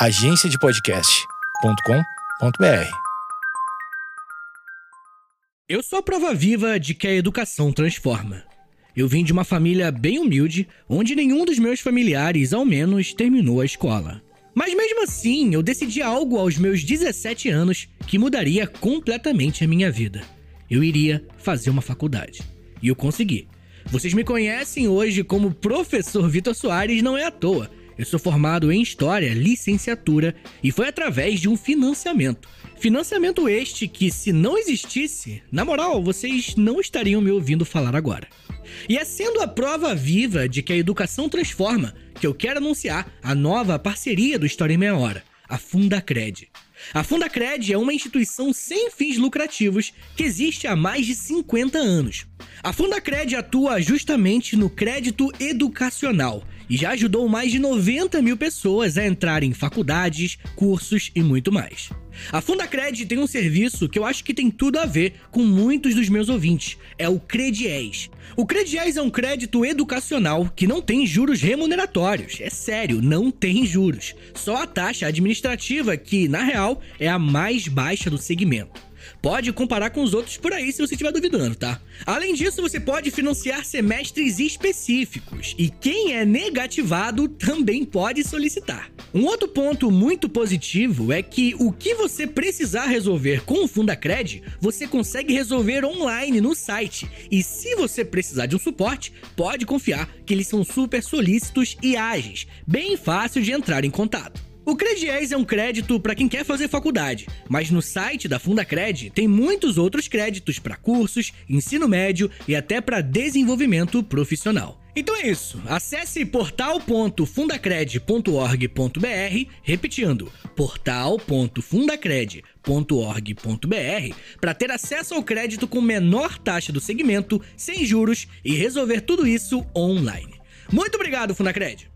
agenciadepodcast.com.br. Eu sou a prova viva de que a educação transforma. Eu vim de uma família bem humilde, onde nenhum dos meus familiares, ao menos, terminou a escola. Mas mesmo assim, eu decidi algo aos meus 17 anos que mudaria completamente a minha vida. Eu iria fazer uma faculdade. E eu consegui. Vocês me conhecem hoje como professor Vitor Soares, não é à toa. Eu sou formado em História, licenciatura, e foi através de um financiamento. Financiamento este que, se não existisse, na moral, vocês não estariam me ouvindo falar agora. E é sendo a prova viva de que a educação transforma que eu quero anunciar a nova parceria do História em Meia Hora, a Fundacred. A Fundacred é uma instituição sem fins lucrativos que existe há mais de 50 anos. A Fundacred atua justamente no crédito educacional e já ajudou mais de 90 mil pessoas a entrar em faculdades, cursos e muito mais. A Fundacred tem um serviço que eu acho que tem tudo a ver com muitos dos meus ouvintes. É o Credies. O Credies é um crédito educacional que não tem juros remuneratórios. É sério, não tem juros. Só a taxa administrativa, que, na real, é a mais baixa do segmento. Pode comparar com os outros por aí se você estiver duvidando, tá? Além disso, você pode financiar semestres específicos e quem é negativado também pode solicitar. Um outro ponto muito positivo é que o que você precisar resolver com o Fundacred, você consegue resolver online no site. E se você precisar de um suporte, pode confiar que eles são super solícitos e ágeis, bem fácil de entrar em contato. O Credies é um crédito para quem quer fazer faculdade, mas no site da Fundacred tem muitos outros créditos para cursos, ensino médio e até para desenvolvimento profissional. Então é isso. Acesse portal.fundacred.org.br, repetindo, portal.fundacred.org.br para ter acesso ao crédito com menor taxa do segmento, sem juros e resolver tudo isso online. Muito obrigado, Fundacred.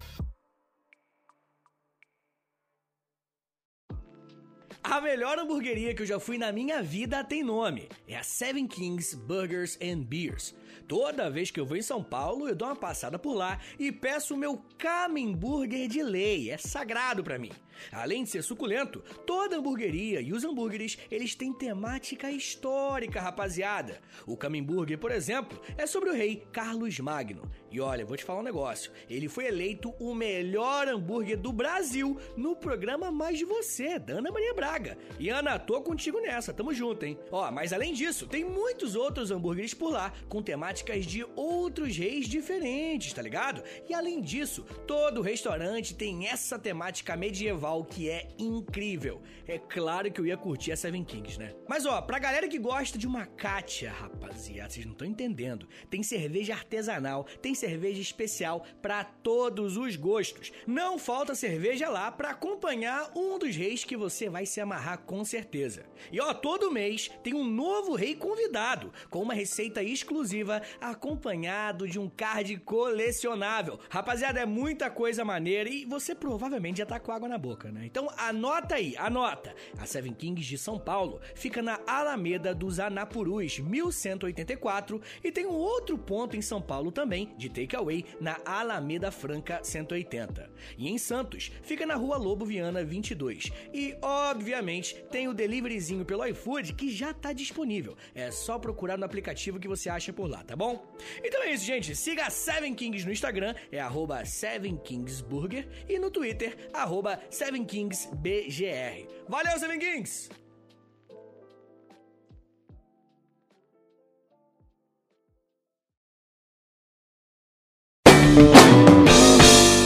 A melhor hamburgueria que eu já fui na minha vida tem nome. É a Seven Kings Burgers and Beers. Toda vez que eu vou em São Paulo, eu dou uma passada por lá e peço o meu Camemburger de lei. É sagrado para mim. Além de ser suculento, toda hamburgueria e os hambúrgueres, eles têm temática histórica, rapaziada. O Camemburger, por exemplo, é sobre o rei Carlos Magno. E olha, vou te falar um negócio. Ele foi eleito o melhor hambúrguer do Brasil no programa Mais de Você, da Ana Maria Braga. E Ana, tô contigo nessa, tamo junto, hein? Ó, mas além disso, tem muitos outros hambúrgueres por lá, com temáticas de outros reis diferentes, tá ligado? E além disso, todo restaurante tem essa temática medieval que é incrível. É claro que eu ia curtir a Seven Kings, né? Mas ó, pra galera que gosta de uma Kátia, rapaziada, vocês não estão entendendo. Tem cerveja artesanal, tem cerveja especial para todos os gostos. Não falta cerveja lá para acompanhar um dos reis que você vai se amarrar com certeza. E ó, todo mês tem um novo rei convidado, com uma receita exclusiva acompanhado de um card colecionável. Rapaziada, é muita coisa maneira e você provavelmente já tá com água na boca, né? Então anota aí, anota. A Seven Kings de São Paulo fica na Alameda dos Anapurus, 1184, e tem um outro ponto em São Paulo também, de Takeaway na Alameda Franca 180. E em Santos, fica na Rua Lobo Viana 22. E, obviamente, tem o deliveryzinho pelo iFood que já tá disponível. É só procurar no aplicativo que você acha por lá, tá bom? Então é isso, gente. Siga a Seven Kings no Instagram, é arroba Seven Kings Burger, e no Twitter, arroba Seven Kings BGR. Valeu, Seven Kings!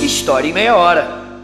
História em meia hora.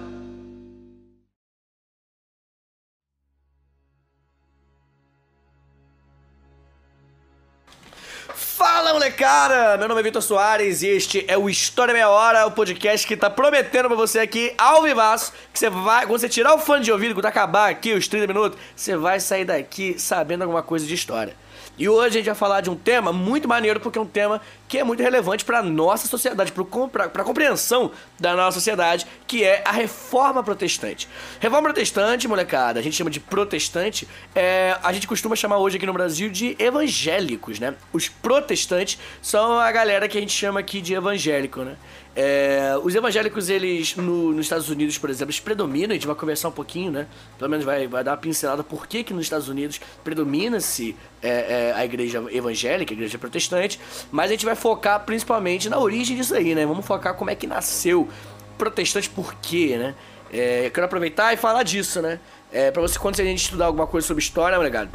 Fala molecada! Meu nome é Vitor Soares e este é o História Meia Hora, o podcast que tá prometendo pra você aqui ao vivaço que você vai, quando você tirar o fone de ouvido, quando acabar aqui os 30 minutos, você vai sair daqui sabendo alguma coisa de história. E hoje a gente vai falar de um tema muito maneiro, porque é um tema que é muito relevante para nossa sociedade, para a compreensão da nossa sociedade, que é a reforma protestante. Reforma protestante, molecada, a gente chama de protestante, é, a gente costuma chamar hoje aqui no Brasil de evangélicos, né? Os protestantes são a galera que a gente chama aqui de evangélico, né? É, os evangélicos, eles, no, nos Estados Unidos, por exemplo, eles predominam, a gente vai conversar um pouquinho, né? Pelo menos vai, vai dar uma pincelada por que, que nos Estados Unidos predomina-se é, é, a igreja evangélica, a igreja protestante, mas a gente vai focar principalmente na origem disso aí, né? Vamos focar como é que nasceu protestante, por quê, né? É, eu quero aproveitar e falar disso, né? É, pra você, quando a gente estudar alguma coisa sobre história, molecada,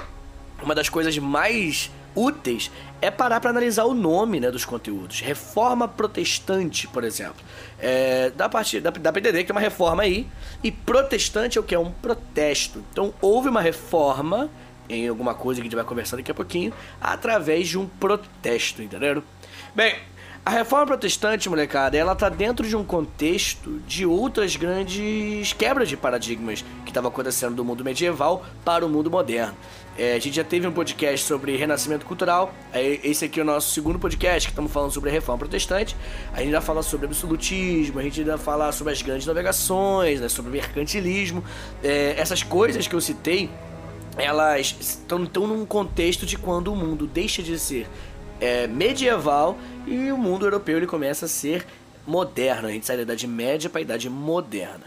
uma das coisas mais úteis é parar para analisar o nome né, dos conteúdos. Reforma protestante, por exemplo. É, dá, parte, pra entender que tem uma reforma aí. E protestante é o que? É um protesto. Então houve uma reforma em alguma coisa que a gente vai conversar daqui a pouquinho, através de um protesto, entenderam? Bem, a reforma protestante, molecada, ela tá dentro de um contexto de outras grandes quebras de paradigmas que estavam acontecendo do mundo medieval para o mundo moderno. É, a gente já teve um podcast sobre renascimento cultural. Esse aqui é o nosso segundo podcast que estamos falando sobre a reforma protestante. A gente já fala sobre absolutismo, a gente ainda fala sobre as grandes navegações, né, sobre mercantilismo. É, essas coisas que eu citei, elas estão num contexto de quando o mundo deixa de ser é, medieval e o mundo europeu ele começa a ser moderno. A gente sai da Idade Média para a Idade Moderna.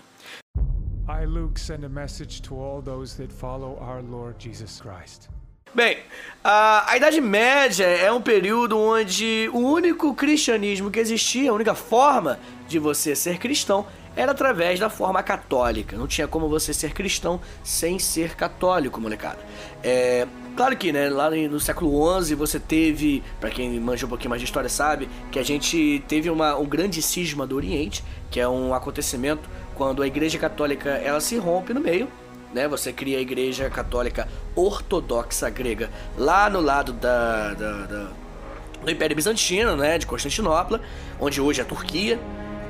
I, Luke, send a message to all those that follow our Lord Jesus Christ. Bem, a, a, Idade Média é um período onde o único cristianismo que existia, a única forma de você ser cristão, era através da forma católica. Não tinha como você ser cristão sem ser católico, molecada. É, claro que, né, lá no século XI você teve, para quem manja um pouquinho mais de história sabe, que a gente teve uma, um grande cisma do Oriente, que é um acontecimento quando a Igreja Católica ela se rompe no meio, né? Você cria a Igreja Católica Ortodoxa Grega lá no lado da, da, da do Império Bizantino, né, de Constantinopla, onde hoje é a Turquia.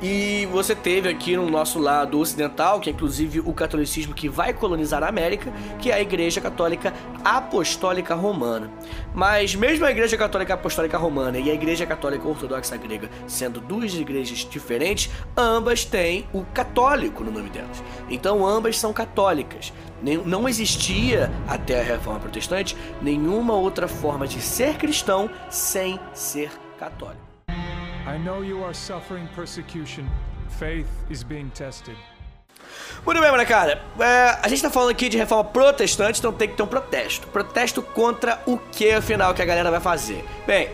E você teve aqui no nosso lado ocidental, que é inclusive o catolicismo que vai colonizar a América, que é a Igreja Católica Apostólica Romana. Mas mesmo a Igreja Católica Apostólica Romana e a Igreja Católica Ortodoxa Grega sendo duas igrejas diferentes, ambas têm o católico no nome delas. Então ambas são católicas. Não existia, até a Reforma Protestante, nenhuma outra forma de ser cristão sem ser católico. I know you are suffering persecution. Faith is being tested. Muito bem, molecada. É, a gente tá falando aqui de reforma protestante, então tem que ter um protesto. Protesto contra o que, afinal, que a galera vai fazer? Bem,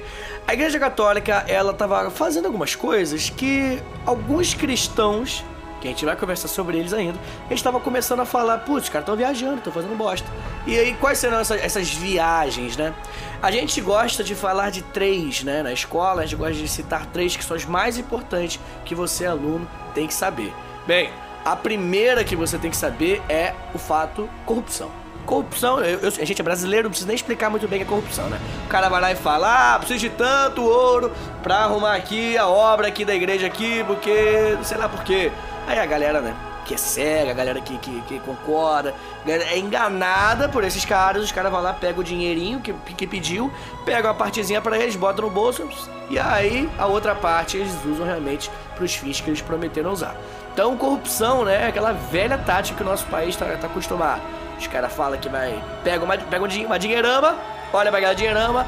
a Igreja Católica, ela tava fazendo algumas coisas que alguns cristãos que a gente vai conversar sobre eles ainda, eles estavam começando a falar, putz, os caras estão viajando, estão fazendo bosta. E aí, quais serão essas, essas, viagens, né? A gente gosta de falar de três, né? Na escola, a gente gosta de citar três que são as mais importantes que você, aluno, tem que saber. Bem, a primeira que você tem que saber é o fato corrupção. Corrupção, eu, eu, a gente é brasileiro, não precisa nem explicar muito bem o que é corrupção, né? O cara vai lá e fala, ah, preciso de tanto ouro pra arrumar aqui a obra aqui da igreja aqui, porque, sei lá por quê. Aí a galera, né, que é cega, a galera que, que, que concorda, é enganada por esses caras, os caras vão lá, pegam o dinheirinho que, que pediu, pegam a partezinha para eles, botam no bolso, e aí a outra parte eles usam realmente para os fins que eles prometeram usar. Então, corrupção, né, é aquela velha tática que o nosso país está tá acostumado. Os caras falam que vai. Pega uma, pega uma dinheirama, olha pra aquela dinheirama,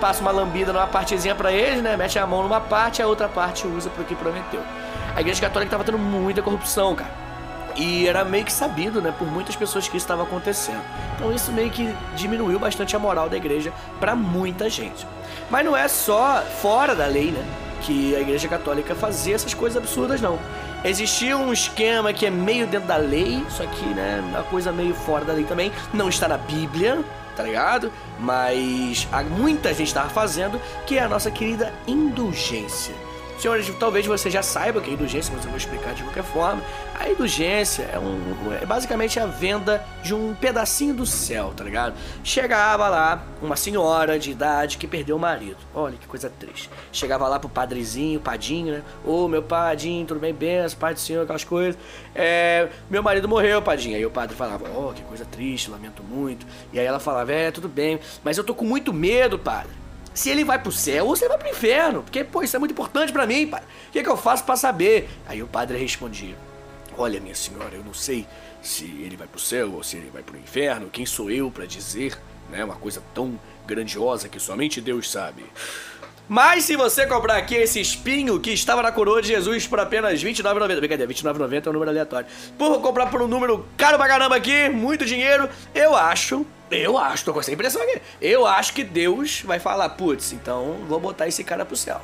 passa uma lambida numa partezinha para eles, né? Mete a mão numa parte, a outra parte usa pro que prometeu a igreja católica estava tendo muita corrupção, cara. E era meio que sabido, né, por muitas pessoas que isso estava acontecendo. Então isso meio que diminuiu bastante a moral da igreja para muita gente. Mas não é só fora da lei, né, que a igreja católica fazia essas coisas absurdas, não. Existia um esquema que é meio dentro da lei, só que, né, uma coisa meio fora da lei também. Não está na Bíblia, tá ligado? Mas muita gente estava fazendo, que é a nossa querida indulgência. Senhores, talvez você já saiba que é indulgência, mas eu vou explicar de qualquer forma. A indulgência é, um, é basicamente a venda de um pedacinho do céu, tá ligado? Chegava lá uma senhora de idade que perdeu o marido. Olha que coisa triste. Chegava lá pro padrezinho, padinho, né? Ô, meu padinho, tudo bem? Benção, pai do senhor, aquelas coisas. É, meu marido morreu, padinho. Aí o padre falava, ó, oh, que coisa triste, lamento muito. E aí ela falava, é, tudo bem, mas eu tô com muito medo, padre se ele vai pro céu ou se ele vai pro inferno. Porque, pô, isso é muito importante para mim, pai. O que, é que eu faço para saber? Aí o padre respondia: Olha, minha senhora, eu não sei se ele vai pro céu ou se ele vai pro inferno. Quem sou eu para dizer, né? Uma coisa tão grandiosa que somente Deus sabe. Mas se você comprar aqui esse espinho que estava na coroa de Jesus por apenas R$29,90, brincadeira, R$29,90 é um número aleatório. Por comprar por um número caro pra caramba aqui, muito dinheiro, eu acho, eu acho, tô com essa impressão aqui, eu acho que Deus vai falar, putz, então vou botar esse cara pro céu.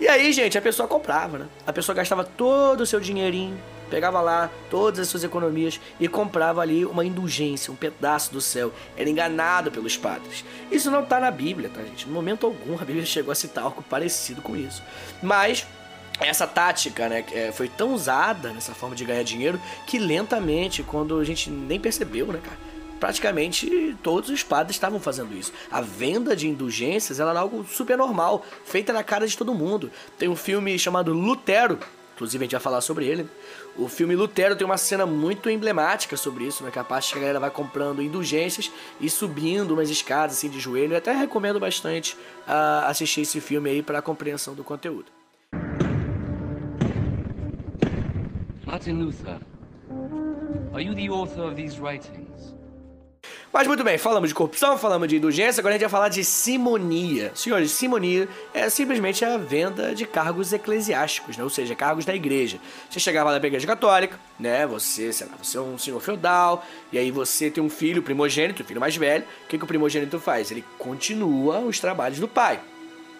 E aí, gente, a pessoa comprava, né? A pessoa gastava todo o seu dinheirinho, pegava lá todas as suas economias e comprava ali uma indulgência, um pedaço do céu. Era enganado pelos padres. Isso não está na Bíblia, tá, gente? No momento algum a Bíblia chegou a citar algo parecido com isso. Mas essa tática, né, é, foi tão usada nessa forma de ganhar dinheiro que lentamente, quando a gente nem percebeu, né, cara, praticamente todos os padres estavam fazendo isso. A venda de indulgências era algo super normal, feita na cara de todo mundo. Tem um filme chamado Lutero, inclusive a gente vai falar sobre ele. O filme Lutero tem uma cena muito emblemática sobre isso, né? Que a parte que a galera vai comprando indulgências e subindo umas escadas assim de joelho. Eu até recomendo bastante uh, assistir esse filme aí para a compreensão do conteúdo. Martin Luther, are you the author of these writings? Mas muito bem, falamos de corrupção, falamos de indulgência, agora a gente vai falar de simonia. Senhores, simonia é simplesmente a venda de cargos eclesiásticos, né? ou seja, cargos da igreja. Você chegava lá na igreja católica, né? Você, sei lá, você é um senhor feudal, e aí você tem um filho primogênito, um filho mais velho. O que, que o primogênito faz? Ele continua os trabalhos do pai.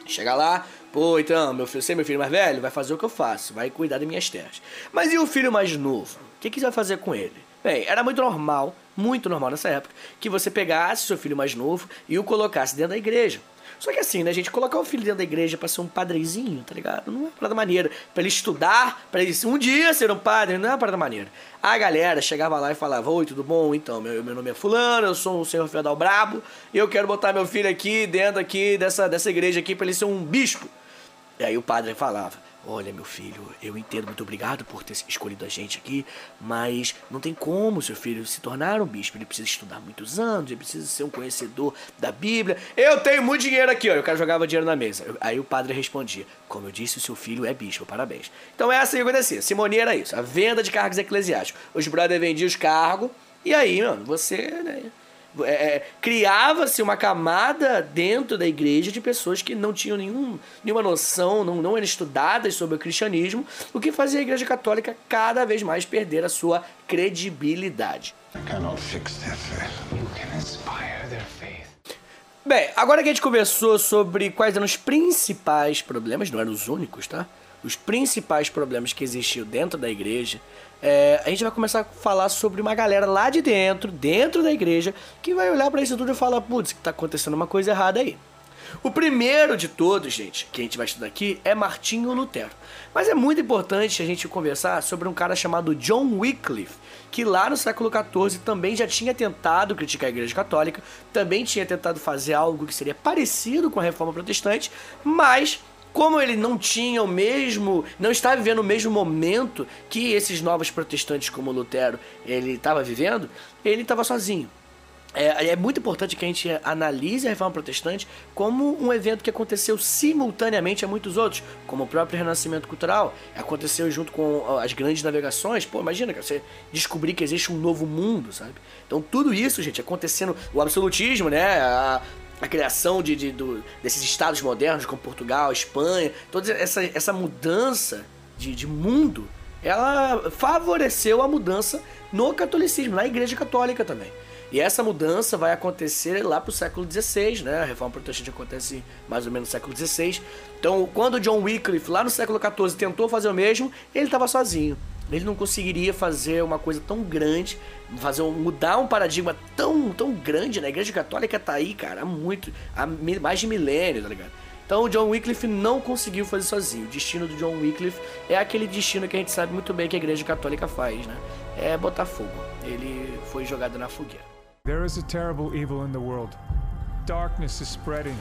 Chega lá, pô, então, meu filho, você é meu filho mais velho, vai fazer o que eu faço, vai cuidar das minhas terras. Mas e o filho mais novo? O que, que você vai fazer com ele? Bem, era muito normal muito normal nessa época, que você pegasse seu filho mais novo e o colocasse dentro da igreja. Só que assim, né, gente, colocar o filho dentro da igreja para ser um padrezinho, tá ligado? Não é uma parada maneira. Pra ele estudar, para ele um dia ser um padre, não é uma parada maneira. A galera chegava lá e falava: Oi, tudo bom? Então, meu, meu nome é Fulano, eu sou um senhor feudal brabo e eu quero botar meu filho aqui dentro aqui dessa, dessa igreja aqui para ele ser um bispo. E aí o padre falava: Olha, meu filho, eu entendo, muito obrigado por ter escolhido a gente aqui, mas não tem como seu filho se tornar um bispo. Ele precisa estudar muitos anos, ele precisa ser um conhecedor da Bíblia. Eu tenho muito dinheiro aqui, ó. O cara jogava dinheiro na mesa. Aí o padre respondia: Como eu disse, o seu filho é bispo, parabéns. Então essa aí acontecia. Simonia era isso, a venda de cargos eclesiásticos. Os brothers vendiam os cargos, e aí, mano, você. Né, é, é, criava-se uma camada dentro da igreja de pessoas que não tinham nenhum, nenhuma noção, não, não eram estudadas sobre o cristianismo, o que fazia a igreja católica cada vez mais perder a sua credibilidade. Bem, agora que a gente conversou sobre quais eram os principais problemas, não eram os únicos, tá? Os principais problemas que existiam dentro da igreja, é, a gente vai começar a falar sobre uma galera lá de dentro, dentro da igreja, que vai olhar para isso tudo e falar: putz, que tá acontecendo uma coisa errada aí. O primeiro de todos, gente, que a gente vai estudar aqui é Martinho Lutero. Mas é muito importante a gente conversar sobre um cara chamado John Wycliffe, que lá no século XIV também já tinha tentado criticar a Igreja Católica, também tinha tentado fazer algo que seria parecido com a Reforma Protestante, mas como ele não tinha o mesmo, não estava vivendo o mesmo momento que esses novos protestantes como Lutero ele estava vivendo, ele estava sozinho. É, é, muito importante que a gente analise a Reforma Protestante como um evento que aconteceu simultaneamente a muitos outros, como o próprio Renascimento Cultural. Aconteceu junto com as grandes navegações. Pô, imagina, você descobrir que existe um novo mundo, sabe? Então tudo isso, gente, acontecendo, o absolutismo, né? A, a criação de, de do, desses estados modernos como Portugal, Espanha, toda essa, essa mudança de, de mundo, ela favoreceu a mudança no catolicismo, na Igreja Católica também. E essa mudança vai acontecer lá para o século XVI, né? A reforma protestante acontece mais ou menos no século XVI. Então, quando John Wycliffe, lá no século XIV, tentou fazer o mesmo, ele estava sozinho. Ele não conseguiria fazer uma coisa tão grande, fazer mudar um paradigma tão, tão grande, né? A Igreja Católica tá aí, cara, há muito, há mais de milênio, tá ligado? Então o John Wycliffe não conseguiu fazer sozinho. O destino do John Wycliffe é aquele destino que a gente sabe muito bem que a Igreja Católica faz, né? É botar fogo. Ele foi jogado na fogueira. There is a terrible evil in the world. Darkness is spreading.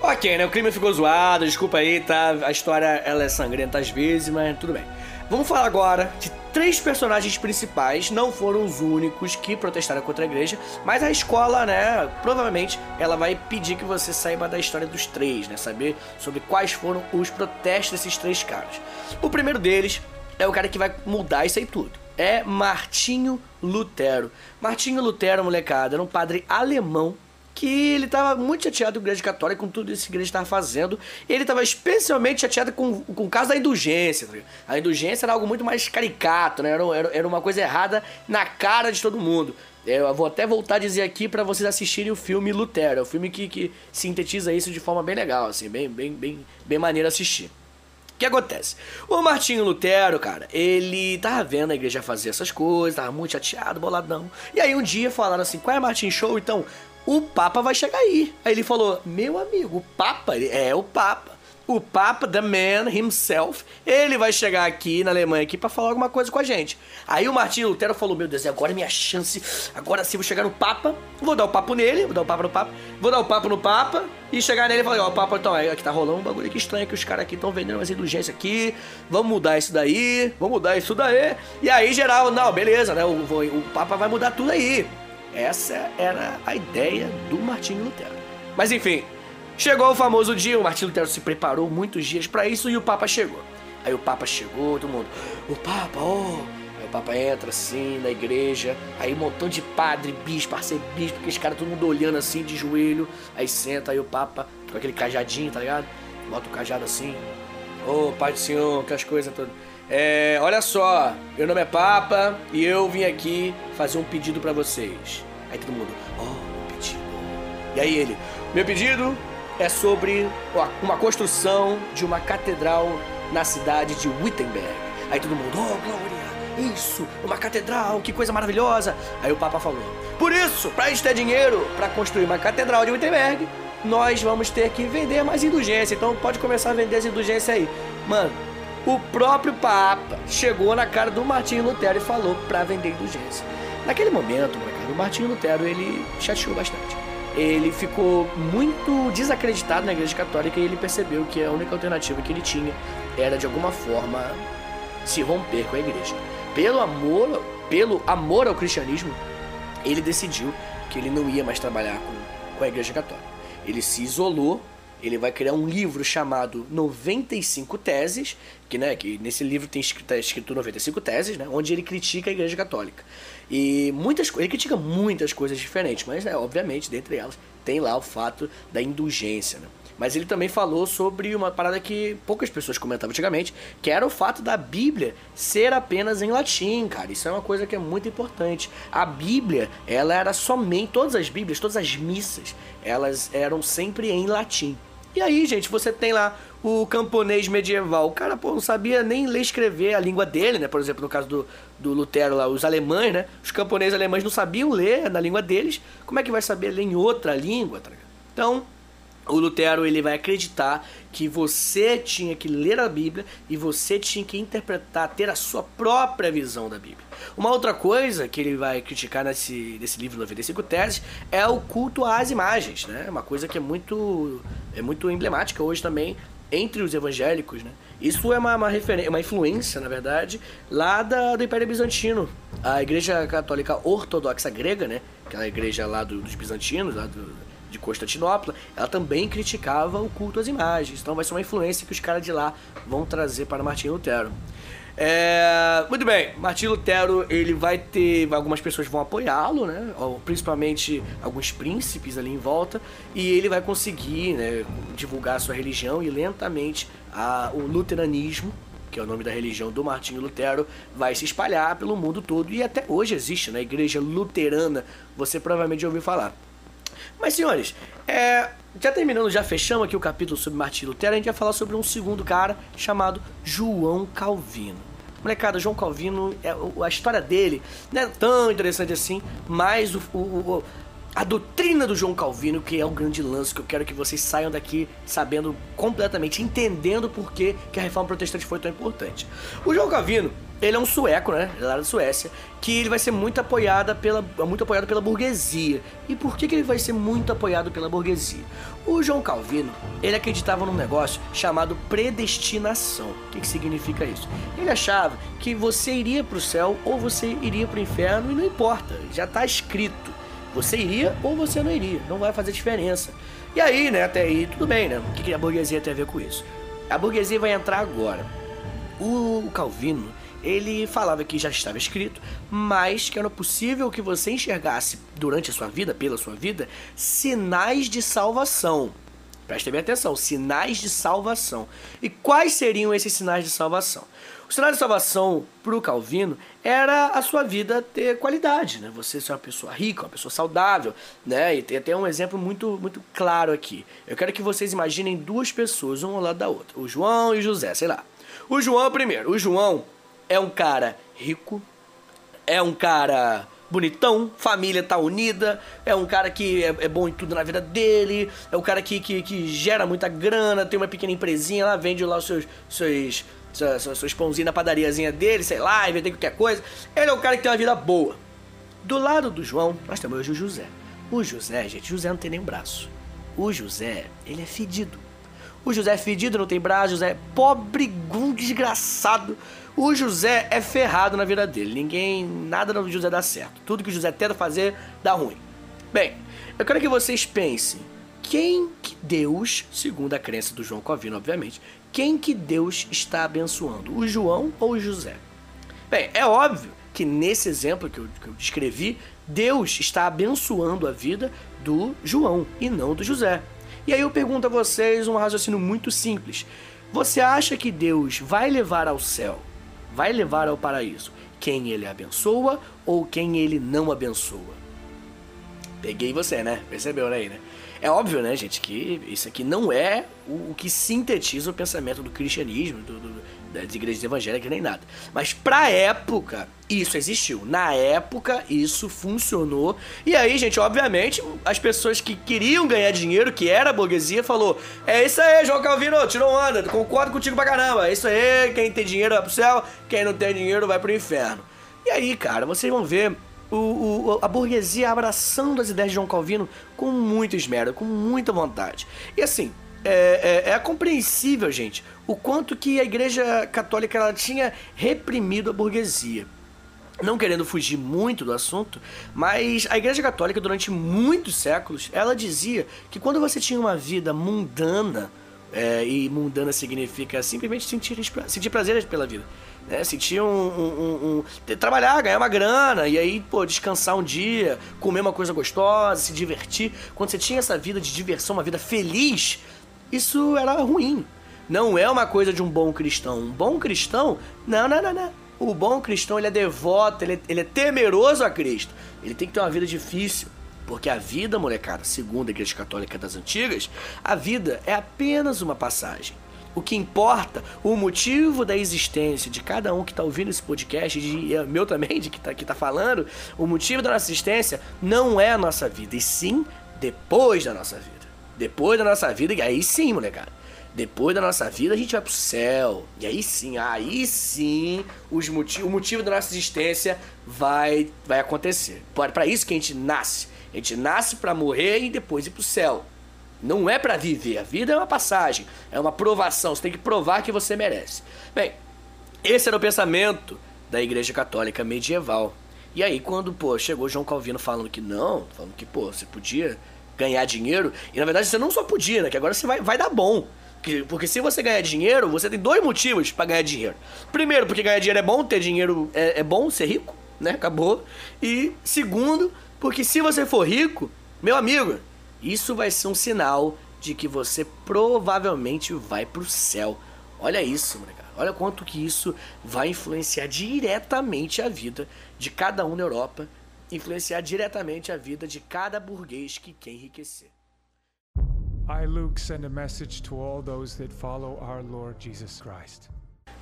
Ok, né? O crime ficou zoado, desculpa aí, tá? A história ela é sangrenta às vezes, mas tudo bem. Vamos falar agora de três personagens principais, não foram os únicos que protestaram contra a igreja, mas a escola, né, provavelmente ela vai pedir que você saiba da história dos três, né, saber sobre quais foram os protestos desses três caras. O primeiro deles é o cara que vai mudar isso aí tudo. É Martinho Lutero. Martinho Lutero, molecada, era um padre alemão que ele estava muito chateado com a Igreja Católica, com tudo isso que a Igreja estava fazendo. Ele estava especialmente chateado com, com o caso da indulgência. Tá a indulgência era algo muito mais caricato, né? Era, era, era uma coisa errada na cara de todo mundo. Eu vou até voltar a dizer aqui para vocês assistirem o filme Lutero. É um filme que, que sintetiza isso de forma bem legal, assim, bem, bem, bem, bem maneiro assistir. O que acontece? O Martinho Lutero, cara, ele tava vendo a igreja fazer essas coisas, tava muito chateado, boladão. E aí um dia falaram assim: qual é Martinho Show? Então, o Papa vai chegar aí. Aí ele falou: Meu amigo, o Papa, ele é o Papa. O Papa, the man himself, ele vai chegar aqui na Alemanha aqui para falar alguma coisa com a gente. Aí o Martinho Lutero falou: Meu Deus, agora é minha chance. Agora sim vou chegar no Papa, vou dar o papo nele, vou dar o papo no Papa, vou dar o papo no Papa e chegar nele e falar: Ó, oh, Papa, então, aqui tá rolando um bagulho que estranho que os caras aqui estão vendendo umas indulgências aqui. Vamos mudar isso daí, vamos mudar isso daí. E aí, geral, não, beleza, né? O, o Papa vai mudar tudo aí. Essa era a ideia do Martinho Lutero. Mas enfim, chegou o famoso dia, o Martinho Lutero se preparou muitos dias para isso e o Papa chegou. Aí o Papa chegou, todo mundo, o Papa, oh! Aí o Papa entra assim na igreja, aí um montão de padre, bispo, arcebispo, aqueles caras todo mundo olhando assim de joelho. Aí senta, aí o Papa com aquele cajadinho, tá ligado? Bota o cajado assim, ô oh, Pai do Senhor, aquelas coisas todas. É, olha só, meu nome é Papa e eu vim aqui fazer um pedido para vocês. Aí todo mundo, oh, pedido. E aí ele, meu pedido é sobre uma construção de uma catedral na cidade de Wittenberg. Aí todo mundo, oh, glória, isso, uma catedral, que coisa maravilhosa. Aí o Papa falou, por isso, pra gente ter dinheiro para construir uma catedral de Wittenberg, nós vamos ter que vender mais indulgência. Então pode começar a vender as indulgências aí. Mano, o próprio Papa chegou na cara do Martinho Lutero e falou para vender indulgência. Naquele momento, o Martinho Lutero ele chateou bastante. Ele ficou muito desacreditado na Igreja Católica e ele percebeu que a única alternativa que ele tinha era de alguma forma se romper com a Igreja. Pelo amor, pelo amor ao cristianismo, ele decidiu que ele não ia mais trabalhar com, com a Igreja Católica. Ele se isolou ele vai criar um livro chamado 95 Teses, que, né, que nesse livro tem escrito, tá escrito 95 teses, né, onde ele critica a Igreja Católica. E muitas ele critica muitas coisas diferentes, mas né, obviamente, dentre elas, tem lá o fato da indulgência, né? Mas ele também falou sobre uma parada que poucas pessoas comentavam antigamente, que era o fato da Bíblia ser apenas em latim, cara. Isso é uma coisa que é muito importante. A Bíblia, ela era somente todas as Bíblias, todas as missas, elas eram sempre em latim. E aí, gente, você tem lá o camponês medieval. O cara, pô, não sabia nem ler escrever a língua dele, né? Por exemplo, no caso do, do Lutero lá, os alemães, né? Os camponeses alemães não sabiam ler na língua deles. Como é que vai saber ler em outra língua, tá Então, o Lutero ele vai acreditar que você tinha que ler a Bíblia e você tinha que interpretar, ter a sua própria visão da Bíblia. Uma outra coisa que ele vai criticar nesse, nesse livro 95 Teses é o culto às imagens, né? Uma coisa que é muito, é muito emblemática hoje também entre os evangélicos, né? Isso é uma, uma, referência, uma influência, na verdade, lá da, do Império Bizantino. A Igreja Católica Ortodoxa Grega, né? Aquela igreja lá do, dos bizantinos, lá do, de Constantinopla, ela também criticava o culto às imagens. Então vai ser uma influência que os caras de lá vão trazer para Martinho Lutero. É, muito bem, Martinho Lutero ele vai ter. Algumas pessoas vão apoiá-lo, né? Principalmente alguns príncipes ali em volta, e ele vai conseguir né, divulgar a sua religião e lentamente a, o luteranismo, que é o nome da religião do Martinho Lutero, vai se espalhar pelo mundo todo e até hoje existe na né, igreja luterana, você provavelmente já ouviu falar. Mas, senhores, é, já terminando, já fechamos aqui o capítulo sobre Martinho Lutero, a gente vai falar sobre um segundo cara chamado João Calvino. Molecada, João Calvino, é, a história dele não é tão interessante assim, mas o, o, o, a doutrina do João Calvino, que é o grande lance que eu quero que vocês saiam daqui sabendo completamente, entendendo por que, que a reforma protestante foi tão importante. O João Calvino, ele é um sueco, né? Ele é da Suécia, que ele vai ser muito apoiada pela, muito apoiado pela burguesia. E por que, que ele vai ser muito apoiado pela burguesia? O João Calvino, ele acreditava num negócio chamado predestinação. O que, que significa isso? Ele achava que você iria para o céu ou você iria para o inferno e não importa, já está escrito. Você iria ou você não iria, não vai fazer diferença. E aí, né, até aí tudo bem, né? O que, que a burguesia tem a ver com isso? A burguesia vai entrar agora. O Calvino, ele falava que já estava escrito, mas que era possível que você enxergasse durante a sua vida, pela sua vida, sinais de salvação. Preste bem atenção, sinais de salvação. E quais seriam esses sinais de salvação? O sinal de salvação para o Calvino era a sua vida ter qualidade, né? Você ser uma pessoa rica, uma pessoa saudável, né? E tem até um exemplo muito, muito claro aqui. Eu quero que vocês imaginem duas pessoas, uma ao lado da outra. O João e o José, sei lá. O João primeiro. O João é um cara rico, é um cara bonitão, família tá unida, é um cara que é, é, bom em tudo na vida dele, é um cara que, que, que, gera muita grana, tem uma pequena empresinha lá, vende lá os seus, seus, seus, pãozinhos na padariazinha dele, sei lá, vende qualquer coisa. Ele é um cara que tem uma vida boa. Do lado do João, nós temos hoje o José. O José, gente, José não tem nem braço. O José, ele é fedido. O José é fedido, não tem braço, José é pobre, desgraçado. O José é ferrado na vida dele. Ninguém, nada no José dá certo. Tudo que o José tenta fazer dá ruim. Bem, eu quero que vocês pensem quem que Deus, segundo a crença do João Covino, obviamente, quem que Deus está abençoando? O João ou o José? Bem, é óbvio que nesse exemplo que eu, que eu descrevi, Deus está abençoando a vida do João e não do José. E aí eu pergunto a vocês um raciocínio muito simples. Você acha que Deus vai levar ao céu, vai levar ao paraíso, quem ele abençoa ou quem ele não abençoa? Peguei você, né? Percebeu aí, né? É óbvio, né, gente, que isso aqui não é o, o que sintetiza o pensamento do cristianismo, do, do, das igrejas evangélicas, nem nada. Mas pra época, isso existiu. Na época, isso funcionou. E aí, gente, obviamente, as pessoas que queriam ganhar dinheiro, que era a burguesia, falou: É isso aí, João Calvino, tirou onda, concordo contigo pra caramba. É isso aí, quem tem dinheiro vai pro céu, quem não tem dinheiro vai pro inferno. E aí, cara, vocês vão ver o, o, a burguesia abraçando as ideias de João Calvino com muito esmero, com muita vontade. E assim, é, é, é, compreensível, gente, o quanto que a Igreja Católica ela tinha reprimido a burguesia. Não querendo fugir muito do assunto, mas a Igreja Católica, durante muitos séculos, ela dizia que quando você tinha uma vida mundana, é, e mundana significa simplesmente sentir, sentir prazer pela vida né? Sentir um, um, um, Trabalhar, ganhar uma grana, e aí, pô, descansar um dia, comer uma coisa gostosa, se divertir. Quando você tinha essa vida de diversão, uma vida feliz, isso era ruim. Não é uma coisa de um bom cristão. Um bom cristão, não, não, não, não. O bom cristão, ele é devoto, ele é, ele é temeroso a Cristo. Ele tem que ter uma vida difícil. Porque a vida, molecada, segundo a Igreja Católica das Antigas, a vida é apenas uma passagem. O que importa, o motivo da existência de cada um que está ouvindo esse podcast, de é, meu também, de que está tá falando, o motivo da nossa existência não é a nossa vida, e sim depois da nossa vida. Depois da nossa vida, e aí sim, molecada. Depois da nossa vida a gente vai pro céu. E aí sim, aí sim os motiv o motivo da nossa existência vai, vai acontecer. Para isso que a gente nasce. A gente nasce para morrer e depois ir pro céu. Não é para viver. A vida é uma passagem, é uma provação. Você tem que provar que você merece. Bem, esse era o pensamento da Igreja Católica medieval. E aí, quando, pô, chegou João Calvino falando que não, falando que, pô, você podia ganhar dinheiro, e na verdade você não só podia, né? Que agora você vai, vai dar bom. Porque, se você ganhar dinheiro, você tem dois motivos para ganhar dinheiro. Primeiro, porque ganhar dinheiro é bom, ter dinheiro é, é bom, ser rico, né? Acabou. E segundo, porque se você for rico, meu amigo, isso vai ser um sinal de que você provavelmente vai pro céu. Olha isso, moleque. Olha quanto que isso vai influenciar diretamente a vida de cada um na Europa, influenciar diretamente a vida de cada burguês que quer enriquecer. I, Luke, send a message to all those that follow our Lord Jesus Christ.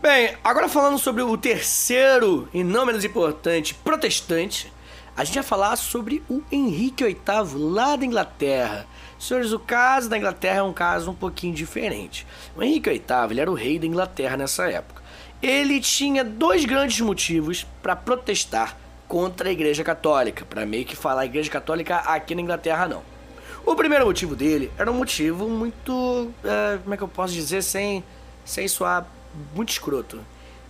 Bem, agora falando sobre o terceiro e não menos importante protestante, a gente vai falar sobre o Henrique VIII lá da Inglaterra. Senhores, o caso da Inglaterra é um caso um pouquinho diferente. O Henrique VIII ele era o rei da Inglaterra nessa época. ele tinha dois grandes motivos para protestar contra a Igreja Católica, para meio que falar Igreja Católica aqui na Inglaterra não. O primeiro motivo dele era um motivo muito, é, como é que eu posso dizer sem sem soar muito escroto.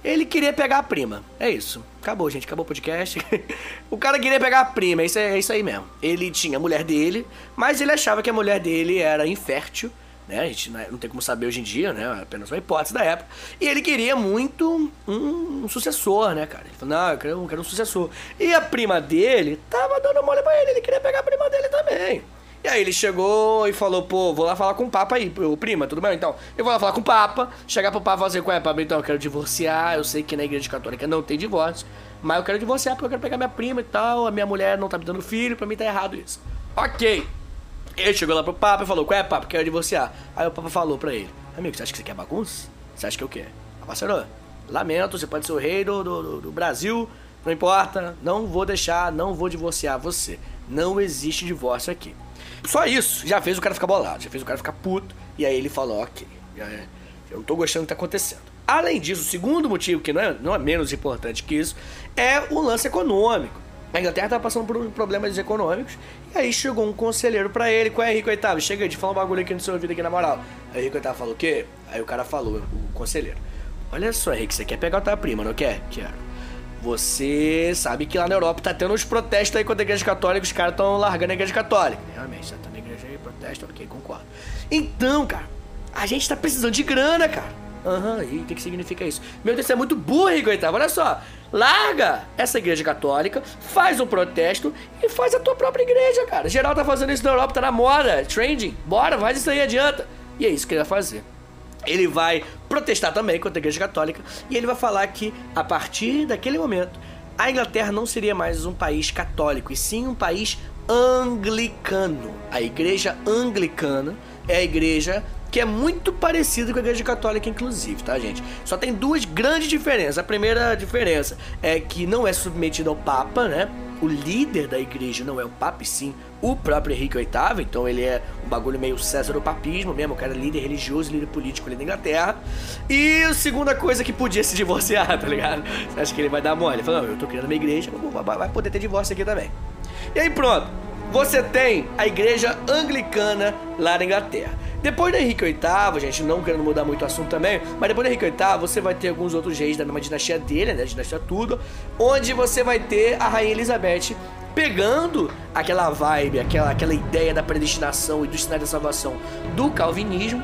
Ele queria pegar a prima. É isso. Acabou, gente. Acabou o podcast. o cara queria pegar a prima. É isso, é isso aí mesmo. Ele tinha a mulher dele, mas ele achava que a mulher dele era infértil. Né? A gente não tem como saber hoje em dia, né? Apenas uma hipótese da época. E ele queria muito um, um sucessor, né, cara? Ele falou, não, eu quero, eu quero um sucessor. E a prima dele tava dando mole pra ele. Ele queria pegar a prima dele também. E aí ele chegou e falou, pô, vou lá falar com o Papa aí, o prima, tudo bem? Então, eu vou lá falar com o Papa, chegar pro Papa e falar assim, qual é, Papa? Então, eu quero divorciar, eu sei que na igreja católica não tem divórcio, mas eu quero divorciar porque eu quero pegar minha prima e tal, a minha mulher não tá me dando filho, pra mim tá errado isso. Ok. Ele chegou lá pro Papa e falou, qual é, Papa? Quero divorciar. Aí o Papa falou pra ele, amigo, você acha que você quer bagunça? Você acha que é o quê? Ah, parceiro, lamento, você pode ser o rei do, do, do Brasil, não importa, não vou deixar, não vou divorciar você. Não existe divórcio aqui. Só isso já fez o cara ficar bolado, já fez o cara ficar puto. E aí ele falou: ok, é, eu tô gostando do que tá acontecendo. Além disso, o segundo motivo, que não é, não é menos importante que isso, é o lance econômico. A Inglaterra tá passando por problemas econômicos. E aí chegou um conselheiro para ele, qual é Henrique Oitavo? Chega de falar um bagulho aqui no seu ouvido aqui na moral. Aí Henrique Oitavo falou o quê? Aí o cara falou, o conselheiro. Olha só, Henrique, você quer pegar a tua prima, não quer? Quero. Você sabe que lá na Europa tá tendo uns protestos aí contra a igreja católica, os caras estão largando a igreja católica. Realmente, tá na igreja aí, protesto, ok, concordo. Então, cara, a gente tá precisando de grana, cara. Aham, uhum, e o que, que significa isso? Meu Deus, você é muito burro, coitado. Olha só. Larga essa igreja católica, faz um protesto e faz a tua própria igreja, cara. Geral tá fazendo isso na Europa, tá na moda, trending. Bora, faz isso aí, adianta. E é isso que ele vai fazer ele vai protestar também contra a Igreja Católica e ele vai falar que a partir daquele momento a Inglaterra não seria mais um país católico e sim um país anglicano. A Igreja Anglicana é a igreja que é muito parecida com a Igreja Católica, inclusive, tá, gente? Só tem duas grandes diferenças. A primeira diferença é que não é submetido ao Papa, né? O líder da igreja não é o Papa, e sim o próprio Henrique VIII, então ele é um bagulho meio César papismo mesmo, o cara é líder religioso, líder político ali da Inglaterra. E a segunda coisa que podia se divorciar, tá ligado? Você acha que ele vai dar mole? Ele fala, não, eu tô criando uma igreja, vai poder ter divórcio aqui também. E aí pronto, você tem a igreja anglicana lá na Inglaterra. Depois do Henrique VIII, gente, não querendo mudar muito o assunto também, mas depois do Henrique VIII, você vai ter alguns outros reis da mesma dinastia dele, né, a dinastia tudo, onde você vai ter a rainha Elizabeth pegando aquela vibe, aquela, aquela ideia da predestinação e do sinal da salvação do calvinismo,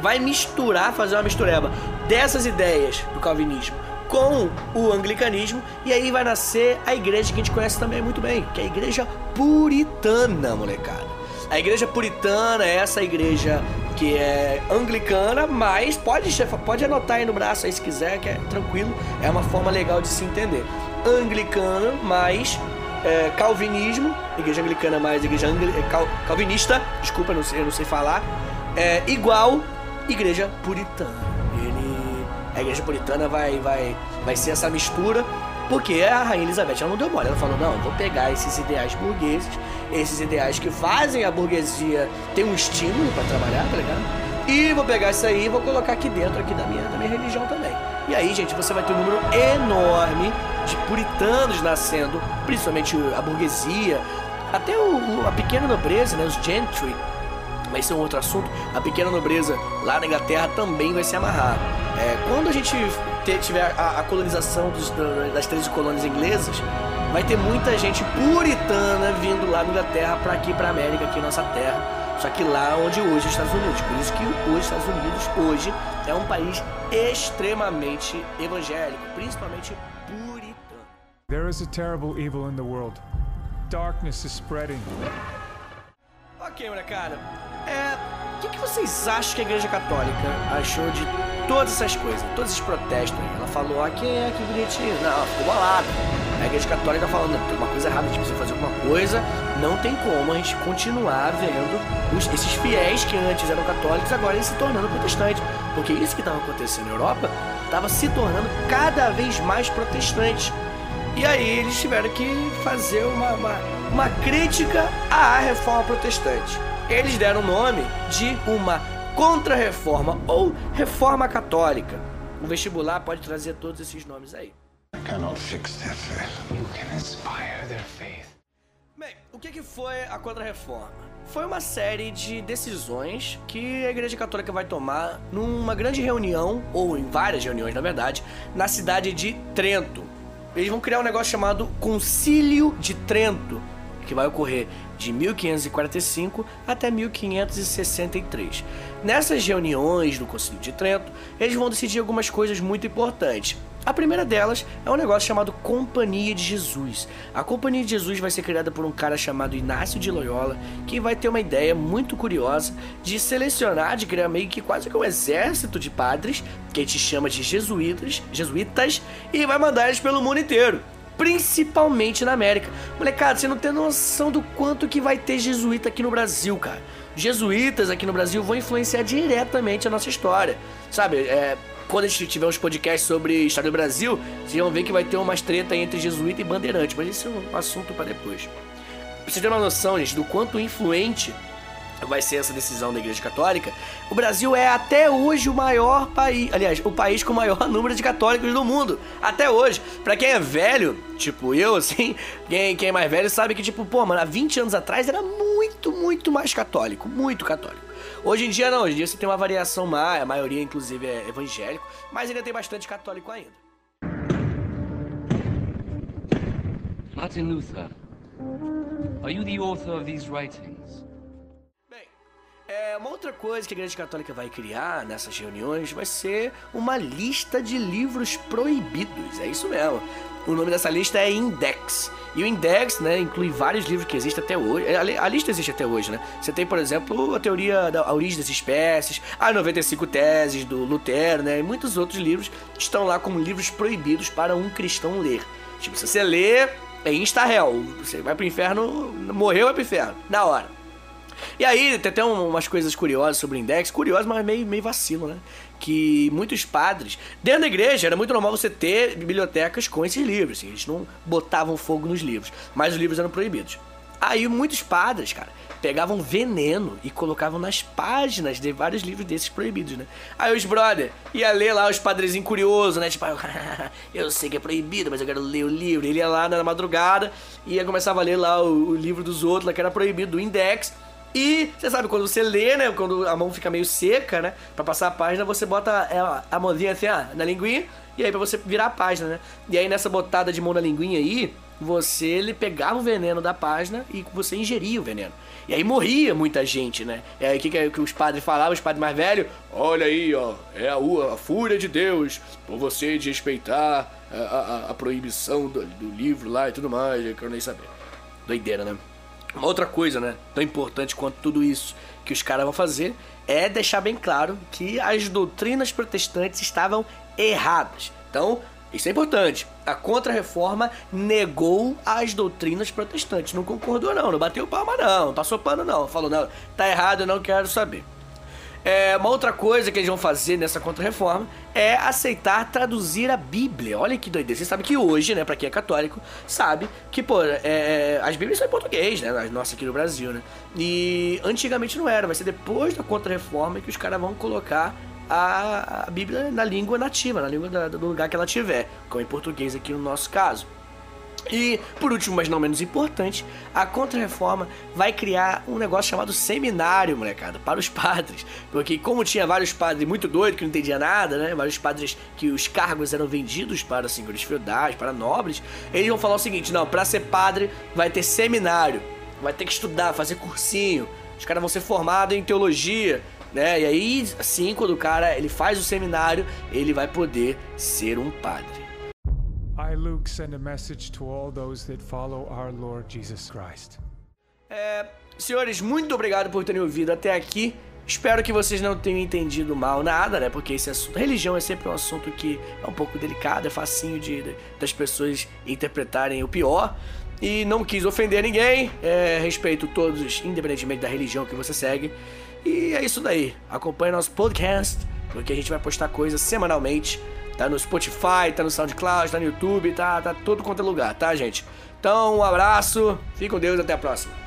vai misturar, fazer uma mistureba dessas ideias do calvinismo com o anglicanismo e aí vai nascer a igreja que a gente conhece também muito bem, que é a igreja puritana, molecada. A igreja puritana é essa igreja que é anglicana, mas pode, pode anotar aí no braço aí se quiser, que é tranquilo, é uma forma legal de se entender. Anglicana, mas é, calvinismo, igreja anglicana mais igreja angli, é, cal, calvinista, desculpa, não sei, eu não sei falar, é igual igreja puritana. Ele, a igreja puritana vai, vai, vai ser essa mistura, porque a rainha Elizabeth ela não deu mole, ela falou, não, vou pegar esses ideais burgueses, esses ideais que fazem a burguesia ter um estímulo para trabalhar, tá ligado? E vou pegar isso aí e vou colocar aqui dentro aqui da minha, da minha religião também. E aí, gente, você vai ter um número enorme de puritanos nascendo, principalmente a burguesia, até o, a pequena nobreza, né, os gentry, vai ser um outro assunto. A pequena nobreza lá na Inglaterra também vai se amarrar. É, quando a gente ter, tiver a, a colonização dos, das 13 colônias inglesas, vai ter muita gente puritana vindo lá na Inglaterra para aqui, para América, aqui nossa terra só que lá onde hoje os Estados Unidos. Por isso que hoje os Estados Unidos hoje é um país extremamente evangélico, principalmente puritano. There is a terrible evil in the world. Darkness is spreading. Ok, molecada. É, o que, que, vocês acham que a Igreja Católica achou de todas essas coisas, todos esses protestos? Ela falou, ah, que é, que bonitinho. Não, ficou bolada. A Igreja Católica falando, tem uma coisa errada, a gente precisa fazer alguma coisa. Não tem como a gente continuar vendo os, esses fiéis que antes eram católicos, agora eles se tornando protestantes. Porque isso que estava acontecendo na Europa estava se tornando cada vez mais protestante. E aí eles tiveram que fazer uma, uma, uma crítica à reforma protestante. Eles deram o nome de uma contra-reforma ou reforma católica. o vestibular pode trazer todos esses nomes aí. Bem, o que, que foi a Contra-Reforma? Foi uma série de decisões que a Igreja Católica vai tomar numa grande reunião, ou em várias reuniões, na verdade, na cidade de Trento. Eles vão criar um negócio chamado Concílio de Trento, que vai ocorrer de 1545 até 1563. Nessas reuniões do Concílio de Trento, eles vão decidir algumas coisas muito importantes. A primeira delas é um negócio chamado Companhia de Jesus. A Companhia de Jesus vai ser criada por um cara chamado Inácio de Loyola, que vai ter uma ideia muito curiosa de selecionar, de criar meio que quase que um exército de padres, que a gente chama de jesuítas, jesuítas, e vai mandar eles pelo mundo inteiro principalmente na América. Molecada, você não tem noção do quanto que vai ter jesuíta aqui no Brasil, cara. Jesuítas aqui no Brasil vão influenciar diretamente a nossa história. Sabe, é, quando a gente tiver uns podcasts sobre história do Brasil, vocês vão ver que vai ter umas treta entre jesuíta e bandeirante, mas isso é um assunto para depois. Pra vocês terem uma noção, gente, do quanto influente vai ser essa decisão da Igreja Católica, o Brasil é até hoje o maior país, aliás, o país com o maior número de católicos do mundo, até hoje. Pra quem é velho, tipo eu, assim, quem, quem é mais velho sabe que, tipo, pô, mano, há 20 anos atrás era muito, muito mais católico, muito católico. Hoje em dia não, hoje em dia você tem uma variação maior, a maioria inclusive é evangélico, mas ainda tem bastante católico ainda. Martin Luther, are you the author of these writings? Bem, é, uma outra coisa que a Igreja Católica vai criar nessas reuniões vai ser uma lista de livros proibidos. É isso mesmo. O nome dessa lista é Index. E o Index, né, inclui vários livros que existem até hoje. É, A, li- a lista existe até hoje, né? Você tem, por exemplo, a teoria da origem das espécies, as 95 teses do Lutero, né? E muitos outros livros estão lá como livros proibidos para um cristão ler. Tipo, se você ler, é insta-réu. Você vai pro inferno, morreu, vai pro inferno. Na hora. E aí, tem até um- umas coisas curiosas sobre o Index, curiosas, mas meio, meio vacilo, né? Que muitos padres, dentro da igreja, era muito normal você ter bibliotecas com esses livros, assim, eles não botavam fogo nos livros, mas os livros eram proibidos. Aí muitos padres, cara, pegavam veneno e colocavam nas páginas de vários livros desses proibidos, né? Aí os brother ia ler lá os padrezinhos curiosos, né? Tipo, eu sei que é proibido, mas eu quero ler o livro. Ele ia lá na madrugada e ia começava a ler lá o, o livro dos outros, lá que era proibido, do Index. E você sabe, quando você lê, né? Quando a mão fica meio seca, né? Pra passar a página, você bota a, a mãozinha assim, ah, na linguinha. E aí pra você virar a página, né? E aí nessa botada de mão na linguinha aí, você ele pegava o veneno da página e você ingeria o veneno. E aí morria muita gente, né? E aí o que, que, que os padres falavam, os padres mais velhos? Olha aí, ó, é a, a fúria de Deus por você desrespeitar a, a, a proibição do, do livro lá e tudo mais, eu quero nem saber. Doideira, né? Uma outra coisa, né, tão importante quanto tudo isso que os caras vão fazer é deixar bem claro que as doutrinas protestantes estavam erradas. Então, isso é importante. A Contra-Reforma negou as doutrinas protestantes. Não concordou, não. Não bateu palma, não. Não passou pano, não. Falou, não, tá errado, eu não quero saber. É, uma outra coisa que eles vão fazer nessa contra-reforma é aceitar traduzir a Bíblia. Olha que doideira. Você sabe que hoje, né, pra quem é católico, sabe que, pô, é, as Bíblias são em português, né? As nossas aqui no Brasil, né? E antigamente não era. Vai ser depois da contra-reforma que os caras vão colocar a, a Bíblia na língua nativa, na língua da- do lugar que ela tiver, como em português aqui no nosso caso. E, por último, mas não menos importante, a Contra-Reforma vai criar um negócio chamado seminário, molecada, para os padres. Porque, como tinha vários padres muito doidos que não entendia nada, né? Vários padres que os cargos eram vendidos para senhores feudais, para nobres, eles vão falar o seguinte: não, para ser padre vai ter seminário, vai ter que estudar, fazer cursinho. Os caras vão ser formados em teologia, né? E aí, assim, quando o cara ele faz o seminário, ele vai poder ser um padre. I, Luke, send a message to all those that follow our Lord Jesus Christ. É, senhores, muito obrigado por terem ouvido até aqui. Espero que vocês não tenham entendido mal nada, né? Porque esse assunto, religião é sempre um assunto que é um pouco delicado, é facinho de, de- das pessoas interpretarem o pior. E não quis ofender ninguém, é, respeito todos, independentemente da religião que você segue. E é isso daí. Acompanhe nosso podcast, porque a gente vai postar coisas semanalmente. Tá no Spotify, tá no SoundCloud, tá no YouTube, tá, tá todo quanto é lugar, tá, gente? Então, um abraço, fique com Deus, até a próxima.